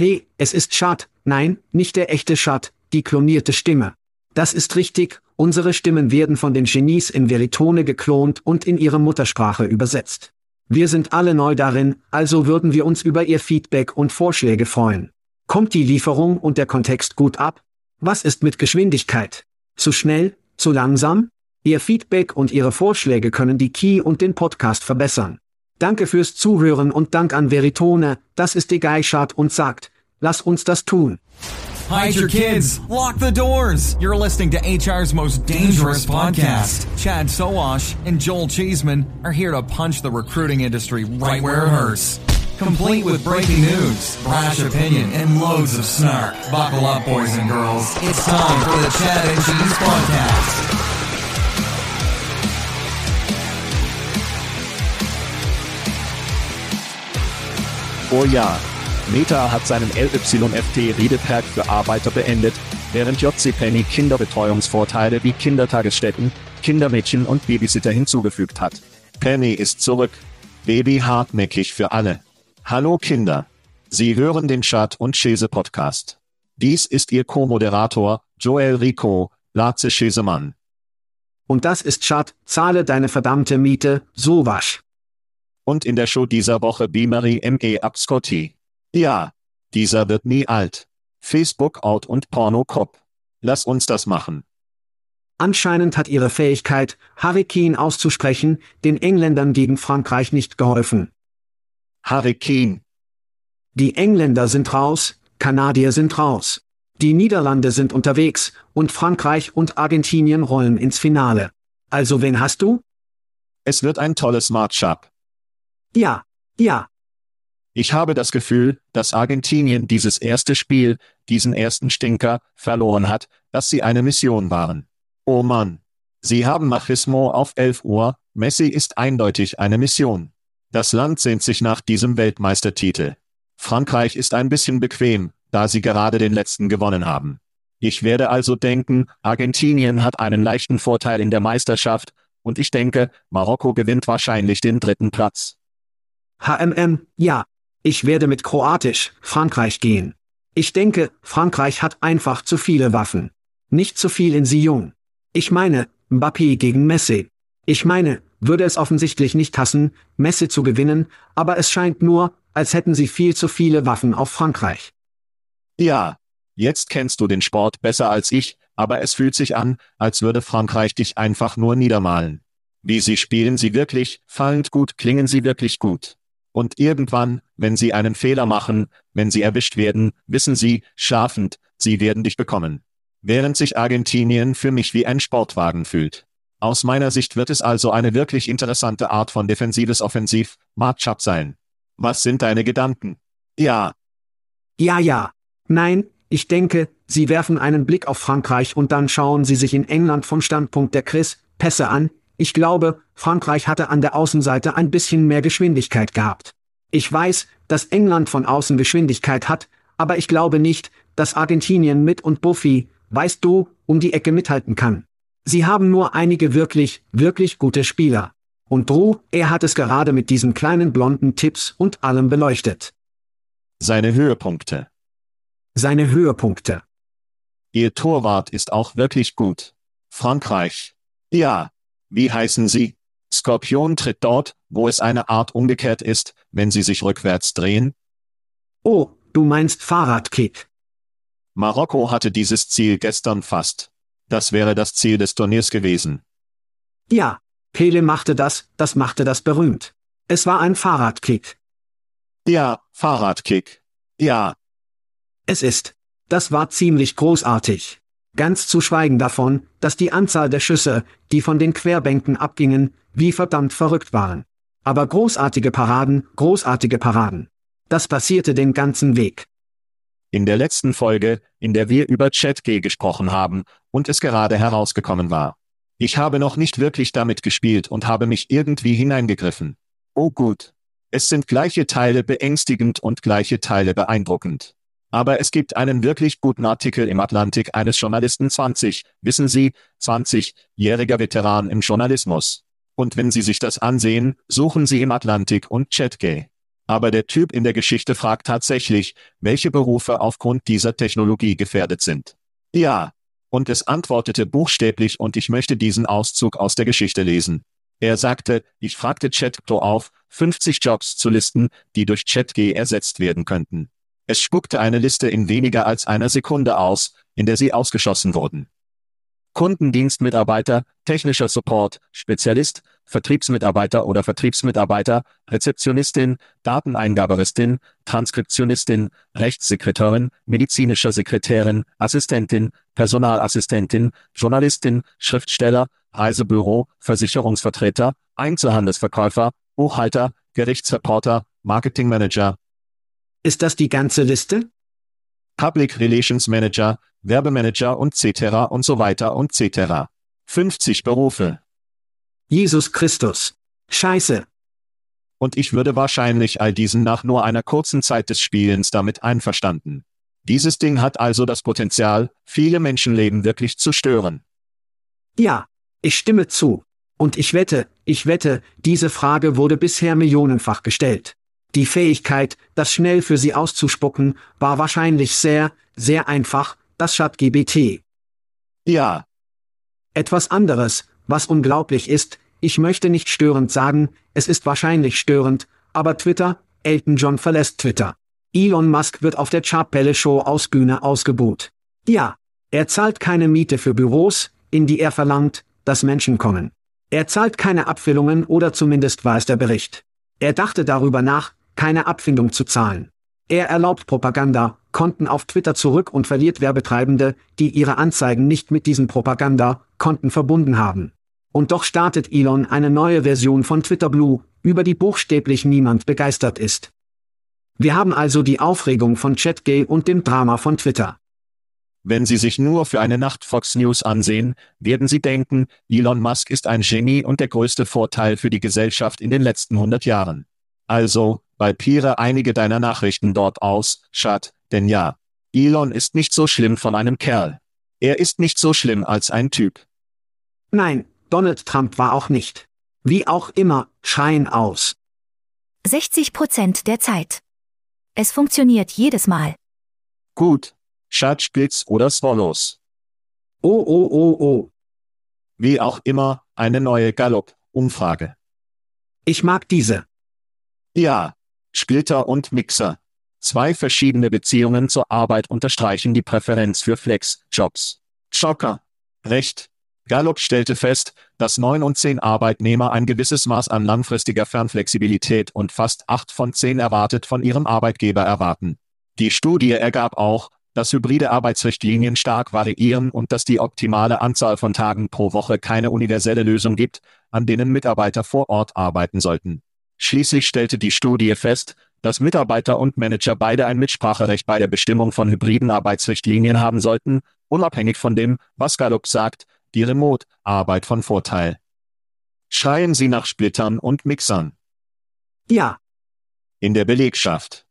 Hey, es ist Schad, nein, nicht der echte Schad, die klonierte Stimme. Das ist richtig, unsere Stimmen werden von den Genies in Veritone geklont und in ihre Muttersprache übersetzt. Wir sind alle neu darin, also würden wir uns über Ihr Feedback und Vorschläge freuen. Kommt die Lieferung und der Kontext gut ab? Was ist mit Geschwindigkeit? Zu schnell? Zu langsam? Ihr Feedback und Ihre Vorschläge können die Key und den Podcast verbessern. Danke fürs Zuhören und Dank an Veritone, das ist die Geischart und sagt, lass uns das tun. Hide your kids. Lock the doors. You're listening to HR's most dangerous podcast. Chad Soash and Joel Cheeseman are here to punch the recruiting industry right where it hurts. Complete with breaking news, brash opinion, and loads of snark. Buckle up, boys and girls. It's time for the Chad and Cheese podcast. Oh ja. Meta hat seinen LYFT-Redeperk für Arbeiter beendet, während JCPenney Kinderbetreuungsvorteile wie Kindertagesstätten, Kindermädchen und Babysitter hinzugefügt hat. Penny ist zurück. Baby hartnäckig für alle. Hallo Kinder. Sie hören den Chat und Schäse Podcast. Dies ist Ihr Co-Moderator, Joel Rico, Latze Schäsemann. Und das ist Schad, zahle deine verdammte Miete, so wasch. Und in der Show dieser Woche Beamery M.E. Abscotti. Ja. Dieser wird nie alt. Facebook Out und Porno Cop. Lass uns das machen. Anscheinend hat ihre Fähigkeit, Hurricane auszusprechen, den Engländern gegen Frankreich nicht geholfen. Hurricane. Die Engländer sind raus, Kanadier sind raus. Die Niederlande sind unterwegs, und Frankreich und Argentinien rollen ins Finale. Also wen hast du? Es wird ein tolles Matchup. Ja, ja. Ich habe das Gefühl, dass Argentinien dieses erste Spiel, diesen ersten Stinker, verloren hat, dass sie eine Mission waren. Oh Mann. Sie haben Machismo auf 11 Uhr, Messi ist eindeutig eine Mission. Das Land sehnt sich nach diesem Weltmeistertitel. Frankreich ist ein bisschen bequem, da sie gerade den letzten gewonnen haben. Ich werde also denken, Argentinien hat einen leichten Vorteil in der Meisterschaft, und ich denke, Marokko gewinnt wahrscheinlich den dritten Platz. HMM, ja. Ich werde mit Kroatisch, Frankreich gehen. Ich denke, Frankreich hat einfach zu viele Waffen. Nicht zu viel in Sion. Ich meine, Mbappé gegen Messi. Ich meine, würde es offensichtlich nicht hassen, Messi zu gewinnen, aber es scheint nur, als hätten sie viel zu viele Waffen auf Frankreich. Ja, jetzt kennst du den Sport besser als ich, aber es fühlt sich an, als würde Frankreich dich einfach nur niedermalen. Wie sie spielen sie wirklich, fallend gut klingen sie wirklich gut. Und irgendwann, wenn sie einen Fehler machen, wenn sie erwischt werden, wissen sie, scharfend, sie werden dich bekommen. Während sich Argentinien für mich wie ein Sportwagen fühlt. Aus meiner Sicht wird es also eine wirklich interessante Art von defensives Offensiv, Matchup sein. Was sind deine Gedanken? Ja. Ja, ja. Nein, ich denke, Sie werfen einen Blick auf Frankreich und dann schauen Sie sich in England vom Standpunkt der Chris Pässe an. Ich glaube, Frankreich hatte an der Außenseite ein bisschen mehr Geschwindigkeit gehabt. Ich weiß, dass England von außen Geschwindigkeit hat, aber ich glaube nicht, dass Argentinien mit und Buffy, weißt du, um die Ecke mithalten kann. Sie haben nur einige wirklich, wirklich gute Spieler. Und Drew, er hat es gerade mit diesen kleinen blonden Tipps und allem beleuchtet. Seine Höhepunkte. Seine Höhepunkte. Ihr Torwart ist auch wirklich gut. Frankreich. Ja. Wie heißen sie? Skorpion tritt dort, wo es eine Art umgekehrt ist, wenn sie sich rückwärts drehen? Oh, du meinst Fahrradkick. Marokko hatte dieses Ziel gestern fast. Das wäre das Ziel des Turniers gewesen. Ja, Pele machte das, das machte das berühmt. Es war ein Fahrradkick. Ja, Fahrradkick. Ja. Es ist. Das war ziemlich großartig. Ganz zu schweigen davon, dass die Anzahl der Schüsse, die von den Querbänken abgingen, wie verdammt verrückt waren. Aber großartige Paraden, großartige Paraden. Das passierte den ganzen Weg. In der letzten Folge, in der wir über ChatG gesprochen haben, und es gerade herausgekommen war. Ich habe noch nicht wirklich damit gespielt und habe mich irgendwie hineingegriffen. Oh gut. Es sind gleiche Teile beängstigend und gleiche Teile beeindruckend. Aber es gibt einen wirklich guten Artikel im Atlantik eines Journalisten 20, wissen Sie, 20-jähriger Veteran im Journalismus. Und wenn Sie sich das ansehen, suchen Sie im Atlantik und ChatG. Aber der Typ in der Geschichte fragt tatsächlich, welche Berufe aufgrund dieser Technologie gefährdet sind. Ja. Und es antwortete buchstäblich und ich möchte diesen Auszug aus der Geschichte lesen. Er sagte, ich fragte ChatGPT auf, 50 Jobs zu listen, die durch ChatG ersetzt werden könnten. Es spuckte eine Liste in weniger als einer Sekunde aus, in der sie ausgeschossen wurden. Kundendienstmitarbeiter, technischer Support, Spezialist, Vertriebsmitarbeiter oder Vertriebsmitarbeiter, Rezeptionistin, Dateneingaberistin, Transkriptionistin, Rechtssekretärin, medizinischer Sekretärin, Assistentin, Personalassistentin, Journalistin, Schriftsteller, Reisebüro, Versicherungsvertreter, Einzelhandelsverkäufer, Buchhalter, Gerichtsreporter, Marketingmanager. Ist das die ganze Liste? Public Relations Manager, Werbemanager und cetera und so weiter und cetera. 50 Berufe. Jesus Christus. Scheiße. Und ich würde wahrscheinlich all diesen nach nur einer kurzen Zeit des Spielens damit einverstanden. Dieses Ding hat also das Potenzial, viele Menschenleben wirklich zu stören. Ja, ich stimme zu. Und ich wette, ich wette, diese Frage wurde bisher millionenfach gestellt. Die Fähigkeit, das schnell für sie auszuspucken, war wahrscheinlich sehr, sehr einfach, das ChatGBT. Ja. Etwas anderes, was unglaublich ist, ich möchte nicht störend sagen, es ist wahrscheinlich störend, aber Twitter, Elton John verlässt Twitter. Elon Musk wird auf der Chapelle Show aus Bühne ausgebuht. Ja, er zahlt keine Miete für Büros, in die er verlangt, dass Menschen kommen. Er zahlt keine Abfüllungen oder zumindest war es der Bericht. Er dachte darüber nach, keine Abfindung zu zahlen. Er erlaubt Propaganda, Konten auf Twitter zurück und verliert Werbetreibende, die ihre Anzeigen nicht mit diesen Propaganda-Konten verbunden haben. Und doch startet Elon eine neue Version von Twitter Blue, über die buchstäblich niemand begeistert ist. Wir haben also die Aufregung von ChatGay und dem Drama von Twitter. Wenn Sie sich nur für eine Nacht Fox News ansehen, werden Sie denken, Elon Musk ist ein Genie und der größte Vorteil für die Gesellschaft in den letzten 100 Jahren. Also, balpiere einige deiner Nachrichten dort aus, Schat, denn ja, Elon ist nicht so schlimm von einem Kerl. Er ist nicht so schlimm als ein Typ. Nein, Donald Trump war auch nicht. Wie auch immer, Schein aus. 60 Prozent der Zeit. Es funktioniert jedes Mal. Gut. Schadspitz oder Swallows. Oh oh oh oh. Wie auch immer, eine neue Gallup-Umfrage. Ich mag diese. Ja. Splitter und Mixer. Zwei verschiedene Beziehungen zur Arbeit unterstreichen die Präferenz für Flex-Jobs. Schocker. Recht. Gallup stellte fest, dass neun und zehn Arbeitnehmer ein gewisses Maß an langfristiger Fernflexibilität und fast acht von zehn erwartet von ihrem Arbeitgeber erwarten. Die Studie ergab auch, dass hybride Arbeitsrichtlinien stark variieren und dass die optimale Anzahl von Tagen pro Woche keine universelle Lösung gibt, an denen Mitarbeiter vor Ort arbeiten sollten. Schließlich stellte die Studie fest, dass Mitarbeiter und Manager beide ein Mitspracherecht bei der Bestimmung von hybriden Arbeitsrichtlinien haben sollten, unabhängig von dem, was Gallup sagt, die Remote-Arbeit von Vorteil. Schreien Sie nach Splittern und Mixern. Ja. In der Belegschaft.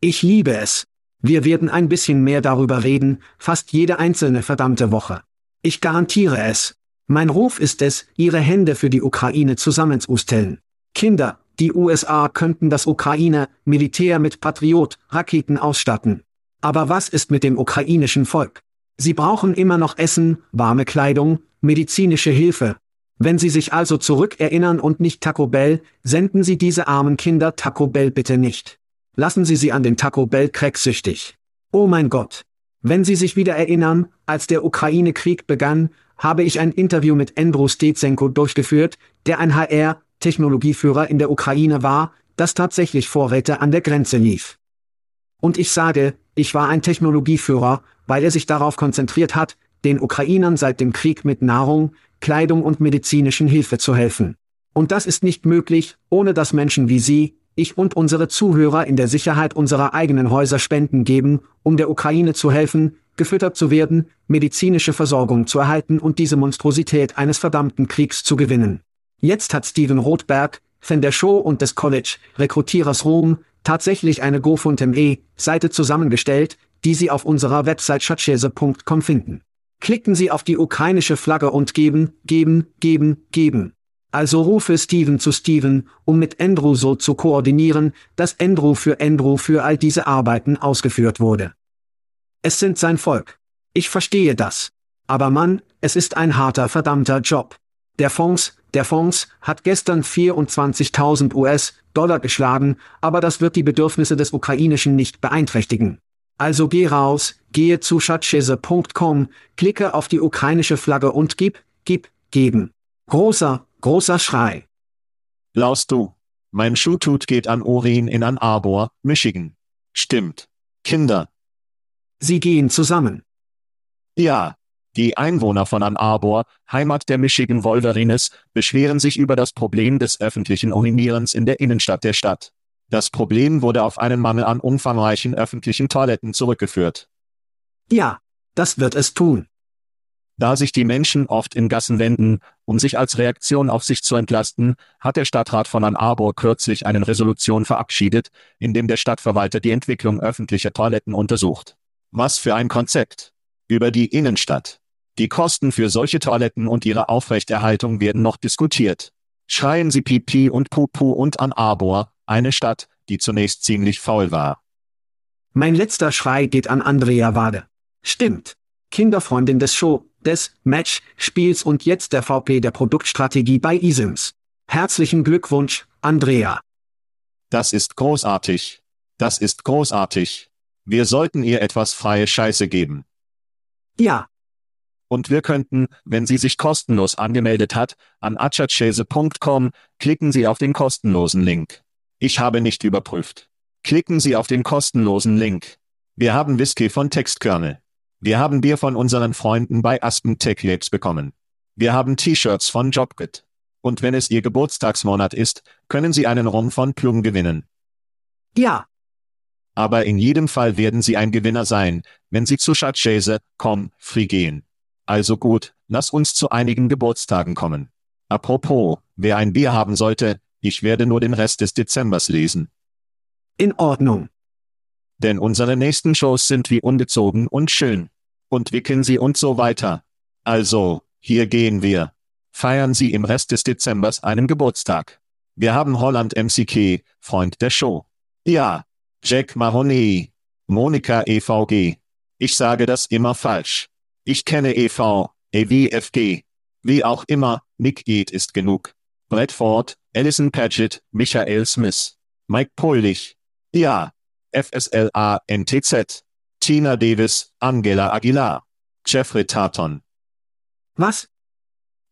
Ich liebe es. Wir werden ein bisschen mehr darüber reden, fast jede einzelne verdammte Woche. Ich garantiere es. Mein Ruf ist es, Ihre Hände für die Ukraine zusammenzustellen. Kinder, die USA könnten das Ukraine-Militär mit Patriot-Raketen ausstatten. Aber was ist mit dem ukrainischen Volk? Sie brauchen immer noch Essen, warme Kleidung, medizinische Hilfe. Wenn Sie sich also zurückerinnern und nicht Taco Bell, senden Sie diese armen Kinder Taco Bell bitte nicht. Lassen Sie sie an den Taco Bell Crack süchtig. Oh mein Gott. Wenn Sie sich wieder erinnern, als der Ukraine-Krieg begann, habe ich ein Interview mit Endro Stetsenko durchgeführt, der ein HR, Technologieführer in der Ukraine war, das tatsächlich Vorräte an der Grenze lief. Und ich sage, ich war ein Technologieführer, weil er sich darauf konzentriert hat, den Ukrainern seit dem Krieg mit Nahrung, Kleidung und medizinischen Hilfe zu helfen. Und das ist nicht möglich, ohne dass Menschen wie Sie, ich und unsere Zuhörer in der Sicherheit unserer eigenen Häuser Spenden geben, um der Ukraine zu helfen, gefüttert zu werden, medizinische Versorgung zu erhalten und diese Monstrosität eines verdammten Kriegs zu gewinnen. Jetzt hat Steven Rothberg, Fan der Show und des College Rekrutierers Rom, tatsächlich eine GoFundMe-Seite zusammengestellt, die Sie auf unserer Website schatzschese.com finden. Klicken Sie auf die ukrainische Flagge und geben, geben, geben, geben. Also rufe Steven zu Steven, um mit Andrew so zu koordinieren, dass Andrew für Andrew für all diese Arbeiten ausgeführt wurde. Es sind sein Volk. Ich verstehe das. Aber Mann, es ist ein harter verdammter Job. Der Fonds, der Fonds, hat gestern 24.000 US-Dollar geschlagen, aber das wird die Bedürfnisse des Ukrainischen nicht beeinträchtigen. Also geh raus, gehe zu schatzschese.com, klicke auf die ukrainische Flagge und gib, gib, geben. Großer, großer Schrei. Laust du. Mein Schuhtut geht an Urin in Ann Arbor, Michigan. Stimmt. Kinder. Sie gehen zusammen. Ja. Die Einwohner von Ann Arbor, Heimat der Michigan Wolverines, beschweren sich über das Problem des öffentlichen Urinierens in der Innenstadt der Stadt. Das Problem wurde auf einen Mangel an umfangreichen öffentlichen Toiletten zurückgeführt. Ja, das wird es tun. Da sich die Menschen oft in Gassen wenden, um sich als Reaktion auf sich zu entlasten, hat der Stadtrat von Ann Arbor kürzlich eine Resolution verabschiedet, in dem der Stadtverwalter die Entwicklung öffentlicher Toiletten untersucht. Was für ein Konzept. Über die Innenstadt. Die Kosten für solche Toiletten und ihre Aufrechterhaltung werden noch diskutiert. Schreien Sie Pipi und Pupu und Ann Arbor, eine Stadt, die zunächst ziemlich faul war. Mein letzter Schrei geht an Andrea Wade. Stimmt. Kinderfreundin des Show, des Match, Spiels und jetzt der VP der Produktstrategie bei eSIMS. Herzlichen Glückwunsch, Andrea. Das ist großartig. Das ist großartig. Wir sollten ihr etwas freie Scheiße geben. Ja, Und wir könnten, wenn sie sich kostenlos angemeldet hat, an achatchese.com, klicken Sie auf den kostenlosen Link. Ich habe nicht überprüft. Klicken Sie auf den kostenlosen Link. Wir haben Whisky von Textkernel. Wir haben Bier von unseren Freunden bei Aspen Tech Labs bekommen. Wir haben T-Shirts von Jobkit. Und wenn es Ihr Geburtstagsmonat ist, können Sie einen Rum von Plum gewinnen. ja, Aber in jedem Fall werden Sie ein Gewinner sein, wenn Sie zu Schatzchase.com free gehen. Also gut, lass uns zu einigen Geburtstagen kommen. Apropos, wer ein Bier haben sollte, ich werde nur den Rest des Dezembers lesen. in Ordnung. Denn unsere nächsten Shows sind wie ungezogen und schön. Und wickeln sie und so weiter. Also, hier gehen wir. Feiern Sie im Rest des Dezembers einen Geburtstag. Wir haben Holland MCK, Freund der Show. Ja. Jack Mahoney. Monika EVG. Ich sage das immer falsch. Ich kenne EV, EWFG. Wie auch immer, Nick Eid ist genug. Bradford, Alison Paget, Michael Smith. Mike Polich. Ja. FSLA NTZ. Tina Davis, Angela Aguilar. Jeffrey Tarton. Was?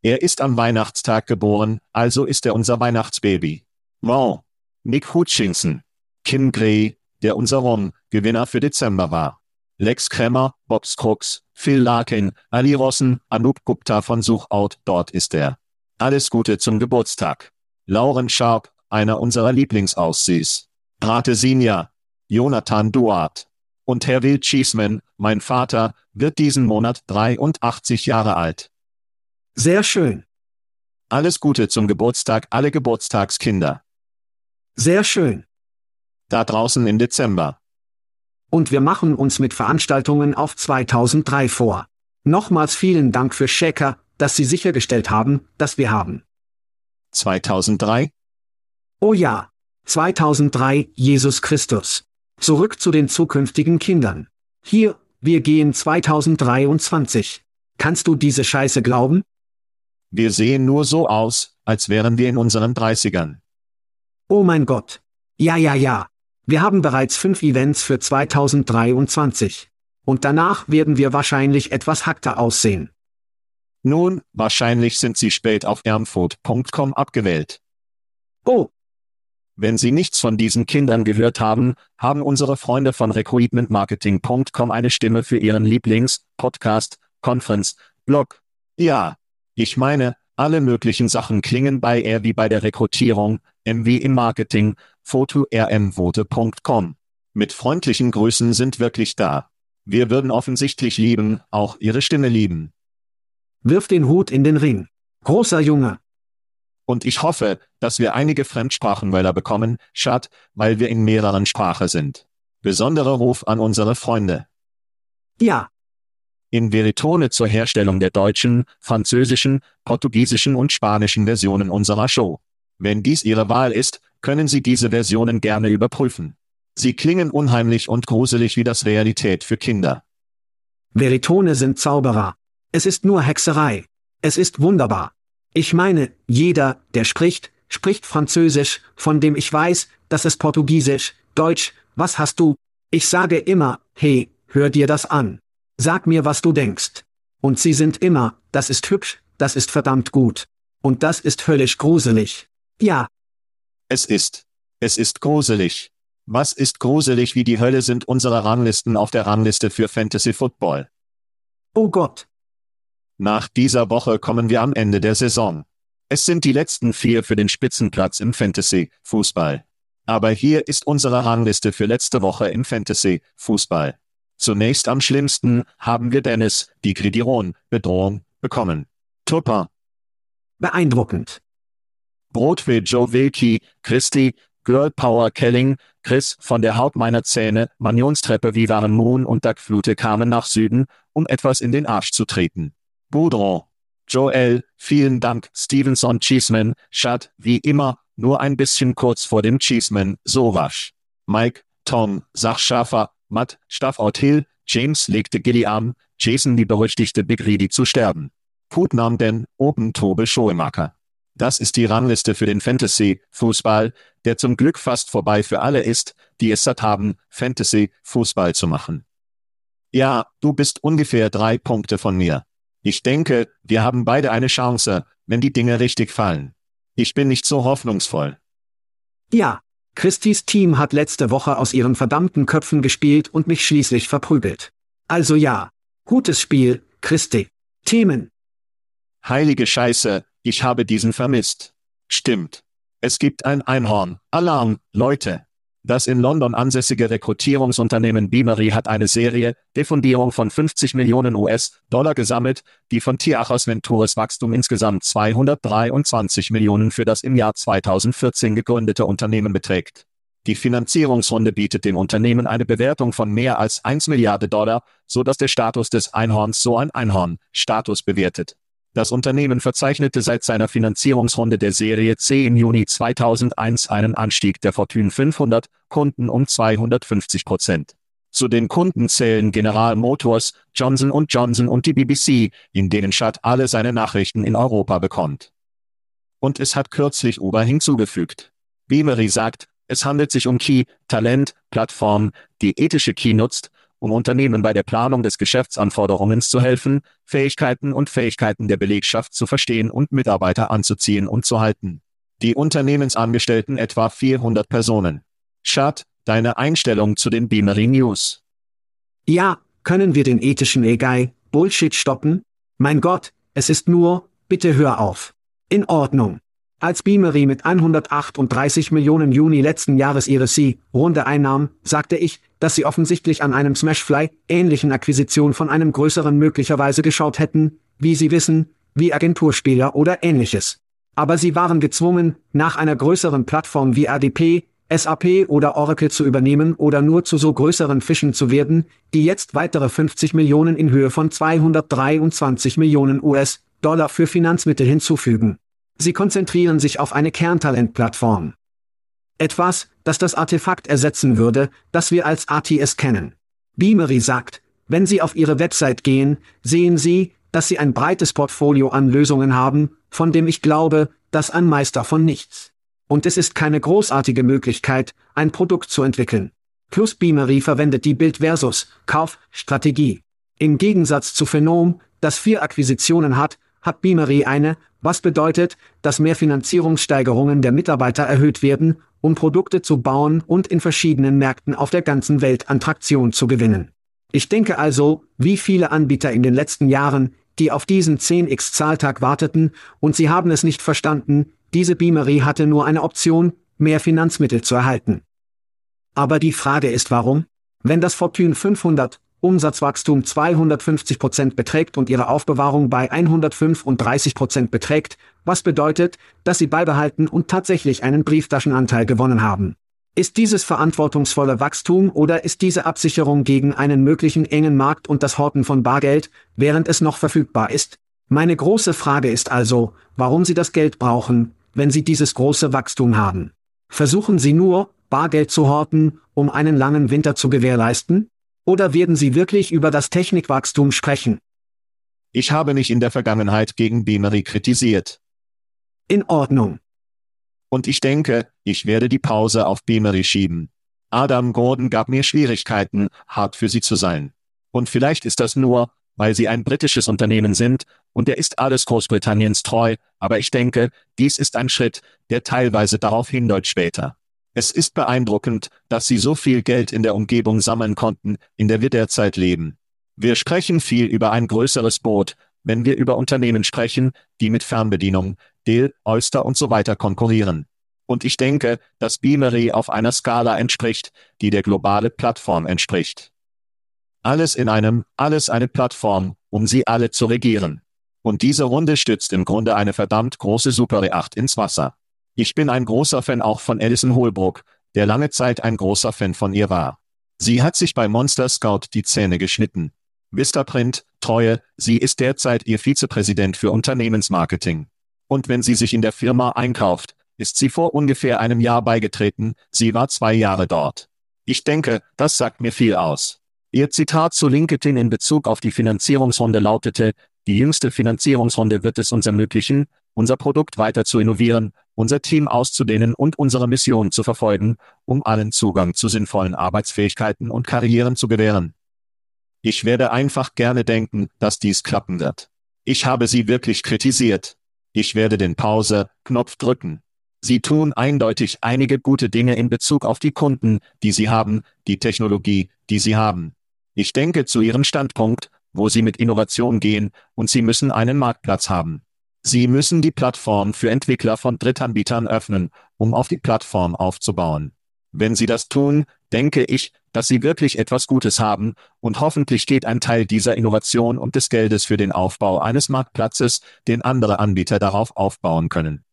Er ist am Weihnachtstag geboren, also ist er unser Weihnachtsbaby. Wow. Nick Hutchinson. Kim Gray, der unser Rom-Gewinner für Dezember war. Lex Kremmer, Bob Scruggs, Phil Larkin, Ali Rossen, Anup Gupta von Suchout, dort ist er. Alles Gute zum Geburtstag. Lauren Sharp, einer unserer Lieblingsaussies. Rate Sinja. Jonathan Duart. Und Herr Will Cheeseman, mein Vater, wird diesen Monat 83 Jahre alt. Sehr schön. Alles Gute zum Geburtstag alle Geburtstagskinder. Sehr schön. Da draußen im Dezember. Und wir machen uns mit Veranstaltungen auf 2003 vor. Nochmals vielen Dank für Shaker, dass Sie sichergestellt haben, dass wir haben. 2003? Oh ja. 2003, Jesus Christus. Zurück zu den zukünftigen Kindern. Hier, wir gehen 2023. Kannst du diese Scheiße glauben? Wir sehen nur so aus, als wären wir in unseren 30ern. Oh mein Gott. Ja, ja, ja. Wir haben bereits fünf Events für 2023. Und danach werden wir wahrscheinlich etwas hackter aussehen. Nun, wahrscheinlich sind Sie spät auf ernfood.com abgewählt. Oh, Wenn Sie nichts von diesen Kindern gehört haben, haben unsere Freunde von recruitmentmarketing.com eine Stimme für Ihren Lieblings-Podcast, Conference, Blog. Ja. Ich meine, alle möglichen Sachen klingen bei R wie bei der Rekrutierung, M wie im Marketing, foto-rmvote.com. Mit freundlichen Grüßen sind wirklich da. Wir würden offensichtlich lieben, auch Ihre Stimme lieben. wirf den Hut in den Ring. Großer Junge. Und ich hoffe, dass wir einige Fremdsprachenwähler bekommen, Schat, weil wir in mehreren Sprachen sind. Besonderer Ruf an unsere Freunde. Ja, In Veritone zur Herstellung der deutschen, französischen, portugiesischen und spanischen Versionen unserer Show. Wenn dies Ihre Wahl ist, können Sie diese Versionen gerne überprüfen. Sie klingen unheimlich und gruselig wie das Realität für Kinder. Veritone sind Zauberer. Es ist nur Hexerei. Es ist wunderbar. Ich meine, jeder, der spricht, spricht Französisch, von dem ich weiß, dass es Portugiesisch, Deutsch, was hast du? Ich sage immer, hey, hör dir das an. Sag mir, was du denkst. Und sie sind immer, das ist hübsch, das ist verdammt gut. Und das ist höllisch gruselig. Ja. Es ist. Es ist gruselig. Was ist gruselig wie die Hölle sind unsere Ranglisten auf der Rangliste für Fantasy Football. Oh Gott. Nach dieser Woche kommen wir am Ende der Saison. Es sind die letzten vier für den Spitzenplatz im Fantasy Fußball. Aber hier ist unsere Rangliste für letzte Woche im Fantasy Fußball. Zunächst am schlimmsten haben wir Dennis, die Gridiron, Bedrohung, bekommen. Tupper. Beeindruckend. Broadway Joe Wilkie, Christy, Girl Power Kelling, Chris von der Haut meiner Zähne, Manionstreppe wie waren Moon und Duckflute kamen nach Süden, um etwas in den Arsch zu treten. Boudron. Joel, vielen Dank, Stevenson Cheeseman, Schad, wie immer, nur ein bisschen kurz vor dem Cheeseman, Sowasch. Mike, Tom, Sachschafer, Matt, Stafford Hill, James legte Gilliam, Jason die berüchtigte Big Reedy zu sterben. Putnam denn, Open Tobe Schoemaker. Das ist die Rangliste für den Fantasy-Fußball, der zum Glück fast vorbei für alle ist, die es satt haben, Fantasy-Fußball zu machen. Ja, du bist ungefähr drei Punkte von mir. Ich denke, wir haben beide eine Chance, wenn die Dinge richtig fallen. Ich bin nicht so hoffnungsvoll. Ja, Christis Team hat letzte Woche aus ihren verdammten Köpfen gespielt und mich schließlich verprügelt. Also ja, gutes Spiel, Christi. Themen. Heilige Scheiße, ich habe diesen vermisst. Stimmt. Es gibt ein Einhorn. Alarm, Leute. Das in London ansässige Rekrutierungsunternehmen Beamery hat eine Serie, Defundierung von 50 Millionen US-Dollar gesammelt, die von Tiachos Ventures Wachstum insgesamt 223 Millionen für das im Jahr 2014 gegründete Unternehmen beträgt. Die Finanzierungsrunde bietet dem Unternehmen eine Bewertung von mehr als 1 Milliarde Dollar, so dass der Status des Einhorns so ein Einhorn-Status bewertet. Das Unternehmen verzeichnete seit seiner Finanzierungsrunde der Serie C im Juni 2001 einen Anstieg der Fortune 500 Kunden um 250 Prozent. Zu den Kunden zählen General Motors, Johnson Johnson und die BBC, in denen Schad alle seine Nachrichten in Europa bekommt. Und es hat kürzlich Uber hinzugefügt. Beamery sagt, es handelt sich um Key, Talent, Plattform, die ethische Key nutzt, um Unternehmen bei der Planung des Geschäftsanforderungen zu helfen, Fähigkeiten und Fähigkeiten der Belegschaft zu verstehen und Mitarbeiter anzuziehen und zu halten. Die Unternehmensangestellten etwa 400 Personen. Schad, deine Einstellung zu den Beamery News. Ja, können wir den ethischen AI Bullshit stoppen? Mein Gott, es ist nur, bitte hör auf. In Ordnung. Als Beamery mit 138 Millionen Juni letzten Jahres ihre C-Runde einnahm, sagte ich, dass sie offensichtlich an einem Smashfly-ähnlichen Akquisition von einem größeren möglicherweise geschaut hätten, wie sie wissen, wie Agenturspieler oder ähnliches. Aber sie waren gezwungen, nach einer größeren Plattform wie ADP, SAP oder Oracle zu übernehmen oder nur zu so größeren Fischen zu werden, die jetzt weitere 50 Millionen in Höhe von 223 Millionen US-Dollar für Finanzmittel hinzufügen. Sie konzentrieren sich auf eine Kerntalentplattform. Etwas, das das Artefakt ersetzen würde, das wir als ATS kennen. Beamery sagt, wenn Sie auf Ihre Website gehen, sehen Sie, dass Sie ein breites Portfolio an Lösungen haben, von dem ich glaube, dass ein Meister von nichts. Und es ist keine großartige Möglichkeit, ein Produkt zu entwickeln. Plus Beamery verwendet die Bild versus Kauf Strategie. Im Gegensatz zu Phenom, das vier Akquisitionen hat, hat Beamery eine, was bedeutet, dass mehr Finanzierungssteigerungen der Mitarbeiter erhöht werden, um Produkte zu bauen und in verschiedenen Märkten auf der ganzen Welt an Traktion zu gewinnen. Ich denke also, wie viele Anbieter in den letzten Jahren, die auf diesen 10x Zahltag warteten, und sie haben es nicht verstanden, diese Beamery hatte nur eine Option, mehr Finanzmittel zu erhalten. Aber die Frage ist warum? Wenn das Fortune 500 Umsatzwachstum 250% beträgt und ihre Aufbewahrung bei 135% beträgt, was bedeutet, dass sie beibehalten und tatsächlich einen Brieftaschenanteil gewonnen haben. Ist dieses verantwortungsvolle Wachstum oder ist diese Absicherung gegen einen möglichen engen Markt und das Horten von Bargeld, während es noch verfügbar ist? Meine große Frage ist also, warum Sie das Geld brauchen, wenn Sie dieses große Wachstum haben. Versuchen Sie nur, Bargeld zu horten, um einen langen Winter zu gewährleisten? Oder werden Sie wirklich über das Technikwachstum sprechen? Ich habe mich in der Vergangenheit gegen Beamery kritisiert. In Ordnung. Und ich denke, ich werde die Pause auf Beamery schieben. Adam Gordon gab mir Schwierigkeiten, hart für sie zu sein. Und vielleicht ist das nur, weil sie ein britisches Unternehmen sind, und er ist alles Großbritanniens treu, aber ich denke, dies ist ein Schritt, der teilweise darauf hindeutet später. Es ist beeindruckend, dass sie so viel Geld in der Umgebung sammeln konnten, in der wir derzeit leben. Wir sprechen viel über ein größeres Boot, wenn wir über Unternehmen sprechen, die mit Fernbedienung, Dell, Oyster und so weiter konkurrieren. Und ich denke, dass Beamery auf einer Skala entspricht, die der globale Plattform entspricht. Alles in einem, alles eine Plattform, um sie alle zu regieren. Und diese Runde stützt im Grunde eine verdammt große Super 8 ins Wasser. Ich bin ein großer Fan auch von Alison Holbrook, der lange Zeit ein großer Fan von ihr war. Sie hat sich bei Monster Scout die Zähne geschnitten. Vistaprint, Treue, sie ist derzeit ihr Vizepräsident für Unternehmensmarketing. Und wenn sie sich in der Firma einkauft, ist sie vor ungefähr einem Jahr beigetreten, sie war zwei Jahre dort. Ich denke, das sagt mir viel aus. Ihr Zitat zu LinkedIn in Bezug auf die Finanzierungsrunde lautete, die jüngste Finanzierungsrunde wird es uns ermöglichen, unser Produkt weiter zu innovieren, unser Team auszudehnen und unsere Mission zu verfolgen, um allen Zugang zu sinnvollen Arbeitsfähigkeiten und Karrieren zu gewähren. Ich werde einfach gerne denken, dass dies klappen wird. Ich habe sie wirklich kritisiert. Ich werde den Pause-Knopf drücken. Sie tun eindeutig einige gute Dinge in Bezug auf die Kunden, die sie haben, die Technologie, die sie haben. Ich denke zu ihrem Standpunkt, wo sie mit Innovation gehen, und sie müssen einen Marktplatz haben. Sie müssen die Plattform für Entwickler von Drittanbietern öffnen, um auf die Plattform aufzubauen. Wenn sie das tun, denke ich, dass sie wirklich etwas Gutes haben, und hoffentlich steht ein Teil dieser Innovation und des Geldes für den Aufbau eines Marktplatzes, den andere Anbieter darauf aufbauen können.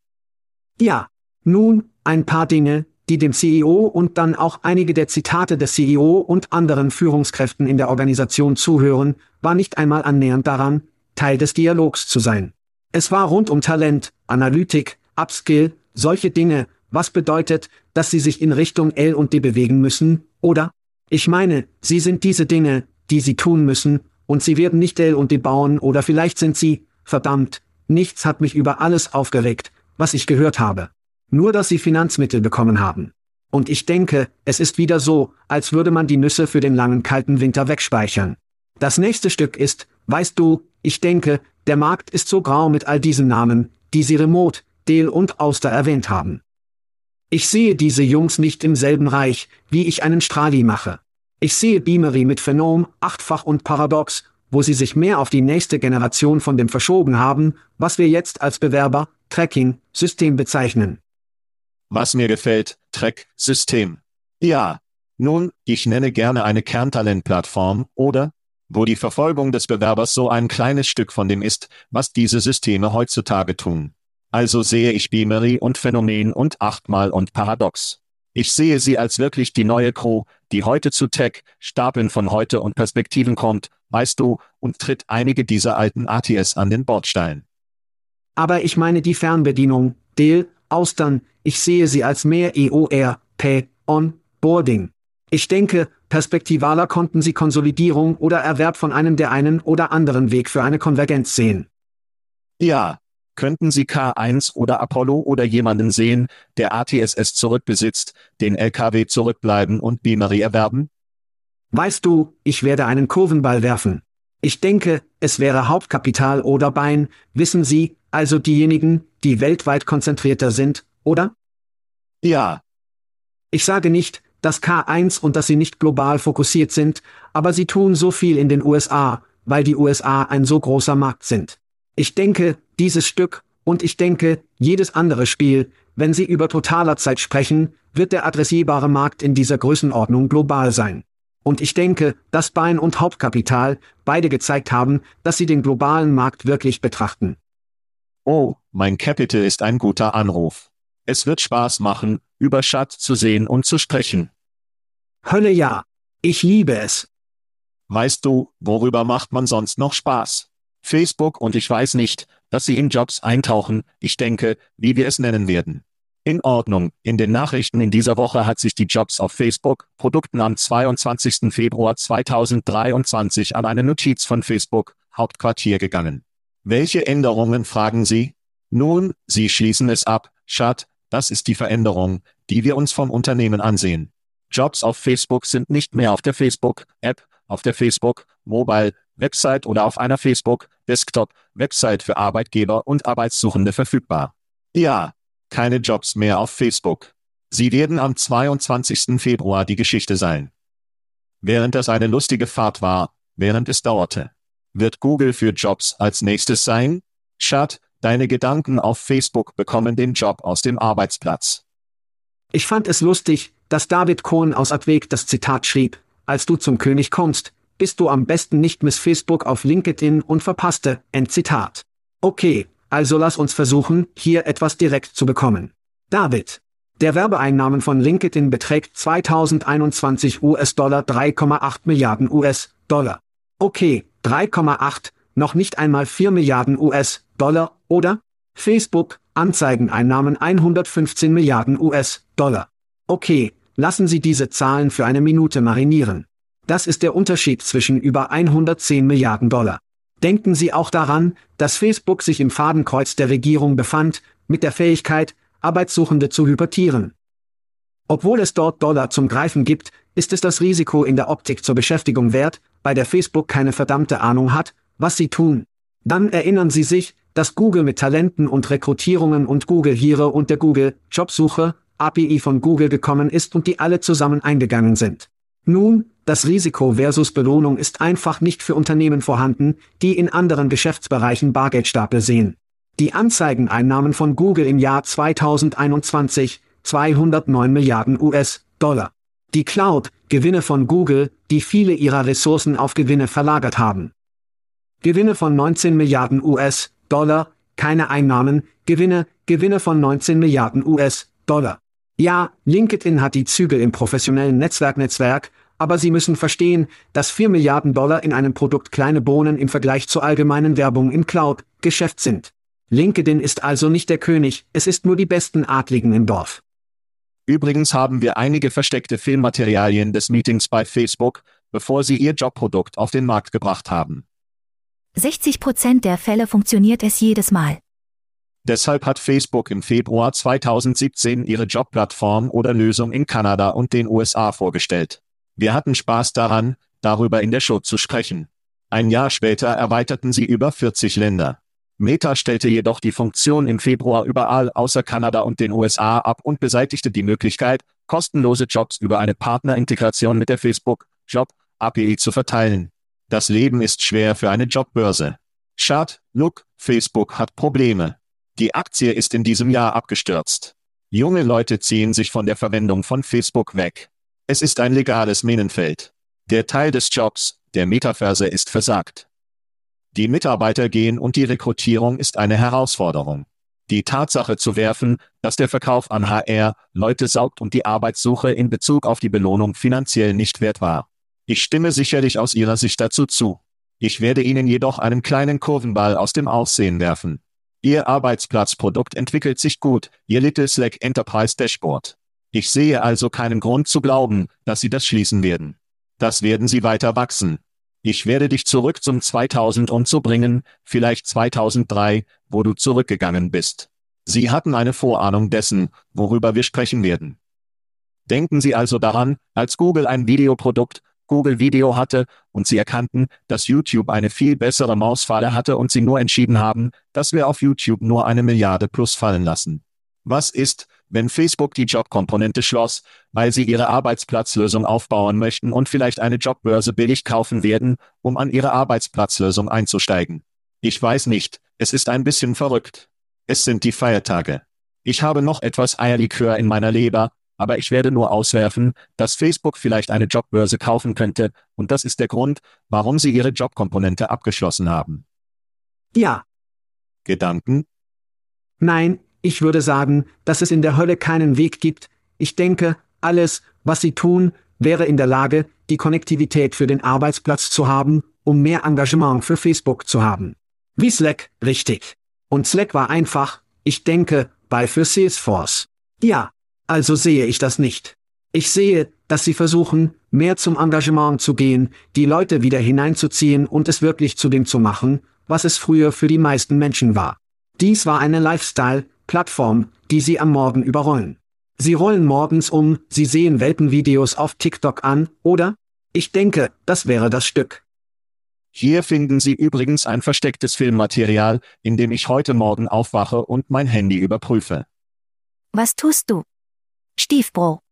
Ja, nun, ein paar Dinge, die dem CEO und dann auch einige der Zitate des CEO und anderen Führungskräften in der Organisation zuhören, war nicht einmal annähernd daran, Teil des Dialogs zu sein. Es war rund um Talent, Analytik, Upskill, solche Dinge, was bedeutet, dass sie sich in Richtung L und D bewegen müssen, oder? Ich meine, sie sind diese Dinge, die sie tun müssen, und sie werden nicht L und D bauen oder vielleicht sind sie, verdammt, nichts hat mich über alles aufgeregt, was ich gehört habe. Nur dass sie Finanzmittel bekommen haben. Und ich denke, es ist wieder so, als würde man die Nüsse für den langen kalten Winter wegspeichern. Das nächste Stück ist, weißt du, ich denke, der Markt ist so grau mit all diesen Namen, die sie Remote, Deel und Auster erwähnt haben. Ich sehe diese Jungs nicht im selben Reich, wie ich einen Strali mache. Ich sehe Beamery mit Phenom, Achtfach und Paradox, wo sie sich mehr auf die nächste Generation von dem verschoben haben, was wir jetzt als Bewerber, Tracking, System bezeichnen. Was mir gefällt, Track, System. Ja. Nun, ich nenne gerne eine Kerntalentplattform, oder? Wo die Verfolgung des Bewerbers so ein kleines Stück von dem ist, was diese Systeme heutzutage tun. Also sehe ich Beamery und Phänomen und Achtmal und Paradox. Ich sehe sie als wirklich die neue Crew, die heute zu Tech, Stapeln von heute und Perspektiven kommt, weißt du, und tritt einige dieser alten ATS an den Bordstein. Aber ich meine die Fernbedienung, Del, Austern, ich sehe sie als mehr EOR, P, On, Boarding. Ich denke, perspektivaler konnten sie Konsolidierung oder Erwerb von einem der einen oder anderen Weg für eine Konvergenz sehen. Ja, Könnten Sie K1 oder Apollo oder jemanden sehen, der ATSS zurückbesitzt, den LKW zurückbleiben und Beamery erwerben? Weißt du, ich werde einen Kurvenball werfen. Ich denke, es wäre Hauptkapital oder Bein, wissen Sie, also diejenigen, die weltweit konzentrierter sind, oder? Ja. Ich sage nicht, dass K1 und dass sie nicht global fokussiert sind, aber sie tun so viel in den USA, weil die USA ein so großer Markt sind. Ich denke, dieses Stück, und ich denke, jedes andere Spiel, wenn Sie über totaler Zeit sprechen, wird der adressierbare Markt in dieser Größenordnung global sein. Und ich denke, dass Bein und Hauptkapital beide gezeigt haben, dass sie den globalen Markt wirklich betrachten. Oh, mein Capital ist ein guter Anruf. Es wird Spaß machen, über Chat zu sehen und zu sprechen. Hölle ja. Ich liebe es. Weißt du, worüber macht man sonst noch Spaß? Facebook und ich weiß nicht, dass sie in Jobs eintauchen, ich denke, wie wir es nennen werden. In Ordnung, in den Nachrichten in dieser Woche hat sich die Jobs auf Facebook, Produkten am 22. Februar 2023 an eine Notiz von Facebook, Hauptquartier gegangen. Welche Änderungen fragen Sie? Nun, Sie schließen es ab, Schat, das ist die Veränderung, die wir uns vom Unternehmen ansehen. Jobs auf Facebook sind nicht mehr auf der Facebook-App, auf der Facebook, Mobile, Website oder auf einer Facebook, Desktop, Website für Arbeitgeber und Arbeitssuchende verfügbar. Ja, keine Jobs mehr auf Facebook. Sie werden am 22. Februar die Geschichte sein. Während das eine lustige Fahrt war, während es dauerte. Wird Google für Jobs als nächstes sein? Schat, deine Gedanken auf Facebook bekommen den Job aus dem Arbeitsplatz. Ich fand es lustig, dass David Cohn aus Abweg das Zitat schrieb, als du zum König kommst, bist du am besten nicht Miss Facebook auf LinkedIn und verpasste, Endzitat. Okay, also lass uns versuchen, hier etwas direkt zu bekommen. David. Der Werbeeinnahmen von LinkedIn beträgt 2021 US-Dollar 3,8 Milliarden US-Dollar. Okay, 3,8, noch nicht einmal 4 Milliarden US-Dollar, oder? Facebook, Anzeigeneinnahmen 115 Milliarden US-Dollar. Okay, lassen Sie diese Zahlen für eine Minute marinieren. Das ist der Unterschied zwischen über 110 Milliarden Dollar. Denken Sie auch daran, dass Facebook sich im Fadenkreuz der Regierung befand, mit der Fähigkeit, Arbeitssuchende zu hypertieren. Obwohl es dort Dollar zum Greifen gibt, ist es das Risiko in der Optik zur Beschäftigung wert, bei der Facebook keine verdammte Ahnung hat, was sie tun. Dann erinnern Sie sich, dass Google mit Talenten und Rekrutierungen und Google Hire und der Google Jobsuche API von Google gekommen ist und die alle zusammen eingegangen sind. Nun, das Risiko versus Belohnung ist einfach nicht für Unternehmen vorhanden, die in anderen Geschäftsbereichen Bargeldstapel sehen. Die Anzeigeneinnahmen von Google im Jahr 2021, 209 Milliarden US-Dollar. Die Cloud, Gewinne von Google, die viele ihrer Ressourcen auf Gewinne verlagert haben. Gewinne von 19 Milliarden US-Dollar, keine Einnahmen, Gewinne, Gewinne von 19 Milliarden US-Dollar. Ja, LinkedIn hat die Zügel im professionellen Netzwerknetzwerk, aber Sie müssen verstehen, dass 4 Milliarden Dollar in einem Produkt kleine Bohnen im Vergleich zur allgemeinen Werbung im Cloud-Geschäft sind. LinkedIn ist also nicht der König, es ist nur die besten Adligen im Dorf. Übrigens haben wir einige versteckte Filmmaterialien des Meetings bei Facebook, bevor sie ihr Jobprodukt auf den Markt gebracht haben. 60 Prozent der Fälle funktioniert es jedes Mal. Deshalb hat Facebook im Februar 2017 ihre Jobplattform oder Lösung in Kanada und den USA vorgestellt. Wir hatten Spaß daran, darüber in der Show zu sprechen. Ein Jahr später erweiterten sie über 40 Länder. Meta stellte jedoch die Funktion im Februar überall außer Kanada und den USA ab und beseitigte die Möglichkeit, kostenlose Jobs über eine Partnerintegration mit der Facebook Job API zu verteilen. Das Leben ist schwer für eine Jobbörse. Schad, look, Facebook hat Probleme. Die Aktie ist in diesem Jahr abgestürzt. Junge Leute ziehen sich von der Verwendung von Facebook weg. Es ist ein legales Minenfeld. Der Teil des Jobs, der Metaverse ist versagt. Die Mitarbeiter gehen und die Rekrutierung ist eine Herausforderung. Die Tatsache zu werfen, dass der Verkauf an HR Leute saugt und die Arbeitssuche in Bezug auf die Belohnung finanziell nicht wert war. Ich stimme sicherlich aus Ihrer Sicht dazu zu. Ich werde Ihnen jedoch einen kleinen Kurvenball aus dem Aussehen werfen. Ihr Arbeitsplatzprodukt entwickelt sich gut, Ihr Little Slack Enterprise Dashboard. Ich sehe also keinen Grund zu glauben, dass sie das schließen werden. Das werden sie weiter wachsen. Ich werde dich zurück zum 2000 und so bringen, vielleicht 2003, wo du zurückgegangen bist. Sie hatten eine Vorahnung dessen, worüber wir sprechen werden. Denken Sie also daran, als Google ein Videoprodukt, Google Video hatte, und Sie erkannten, dass YouTube eine viel bessere Mausfalle hatte und Sie nur entschieden haben, dass wir auf YouTube nur eine Milliarde plus fallen lassen. Was ist, wenn Facebook die Jobkomponente schloss, weil sie ihre Arbeitsplatzlösung aufbauen möchten und vielleicht eine Jobbörse billig kaufen werden, um an ihre Arbeitsplatzlösung einzusteigen. Ich weiß nicht, es ist ein bisschen verrückt. Es sind die Feiertage. Ich habe noch etwas Eierlikör in meiner Leber, aber ich werde nur auswerfen, dass Facebook vielleicht eine Jobbörse kaufen könnte, und das ist der Grund, warum sie ihre Jobkomponente abgeschlossen haben. Ja. Gedanken? Nein, ich würde sagen, dass es in der Hölle keinen Weg gibt, ich denke, alles, was Sie tun, wäre in der Lage, die Konnektivität für den Arbeitsplatz zu haben, um mehr Engagement für Facebook zu haben. Wie Slack, richtig. Und Slack war einfach, ich denke, bei für Salesforce. Ja, also sehe ich das nicht. Ich sehe, dass sie versuchen, mehr zum Engagement zu gehen, die Leute wieder hineinzuziehen und es wirklich zu dem zu machen, was es früher für die meisten Menschen war. Dies war eine Lifestyle-Plattform, die sie am Morgen überrollen. Sie rollen morgens um, sie sehen Welpenvideos auf TikTok an, oder? Ich denke, das wäre das Stück. Hier finden Sie übrigens ein verstecktes Filmmaterial, in dem ich heute Morgen aufwache und mein Handy überprüfe. Was tust du? Stiefbro.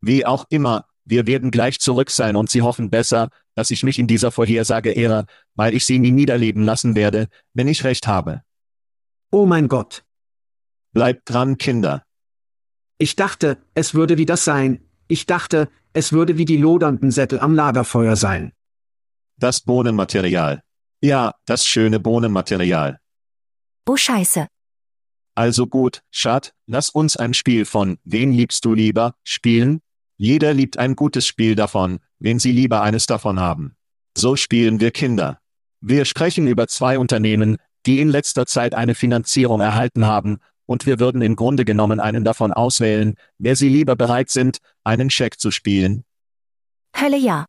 Wie auch immer, wir werden gleich zurück sein und Sie hoffen besser, dass ich mich in dieser Vorhersage ehre, weil ich Sie nie niederleben lassen werde, wenn ich recht habe. Oh mein Gott. Bleibt dran, Kinder. Ich dachte, es würde wie das sein. Ich dachte, es würde wie die lodernden Sättel am Lagerfeuer sein. Das Bohnenmaterial. Ja, das schöne Bohnenmaterial. Oh Scheiße. Also gut, Schat, lass uns ein Spiel von Wen liebst du lieber spielen? Jeder liebt ein gutes Spiel davon, wenn sie lieber eines davon haben. So spielen wir Kinder. Wir sprechen über zwei Unternehmen, die in letzter Zeit eine Finanzierung erhalten haben, und wir würden im Grunde genommen einen davon auswählen, wer sie lieber bereit sind, einen Scheck zu spielen. Hölle ja.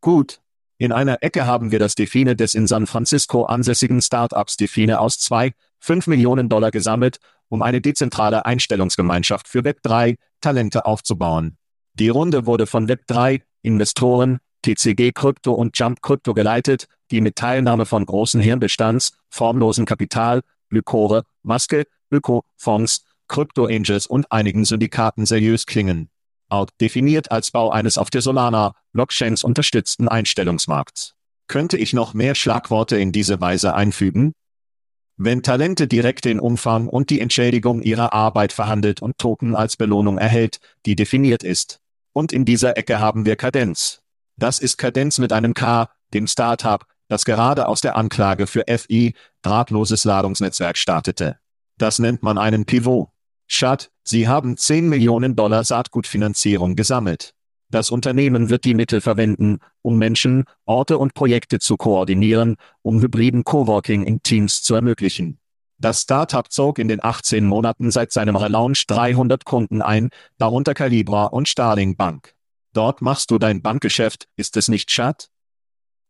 Gut. In einer Ecke haben wir das Define des in San Francisco ansässigen Startups Define aus zwei, 5 Millionen Dollar gesammelt, um eine dezentrale Einstellungsgemeinschaft für Web3 Talente aufzubauen. Die Runde wurde von Web3, Investoren, TCG Krypto und Jump Krypto geleitet, die mit Teilnahme von großen Hirnbestands, formlosen Kapital, Lycore, Maske, Öko, Fonds, Crypto Angels und einigen Syndikaten seriös klingen. Out definiert als Bau eines auf der Solana, Blockchains unterstützten Einstellungsmarkts. Könnte ich noch mehr Schlagworte in diese Weise einfügen? Wenn Talente direkt den Umfang und die Entschädigung ihrer Arbeit verhandelt und Token als Belohnung erhält, die definiert ist. Und in dieser Ecke haben wir Kadenz. Das ist Kadenz mit einem K, dem Startup, das gerade aus der Anklage für FI, drahtloses Ladungsnetzwerk startete. Das nennt man einen Pivot. Schad, Sie haben 10 Millionen Dollar Saatgutfinanzierung gesammelt. Das Unternehmen wird die Mittel verwenden, um Menschen, Orte und Projekte zu koordinieren, um hybriden Coworking in Teams zu ermöglichen. Das Startup zog in den 18 Monaten seit seinem Relaunch 300 Kunden ein, darunter Calibra und Starling Bank. Dort machst du dein Bankgeschäft, ist es nicht Schad?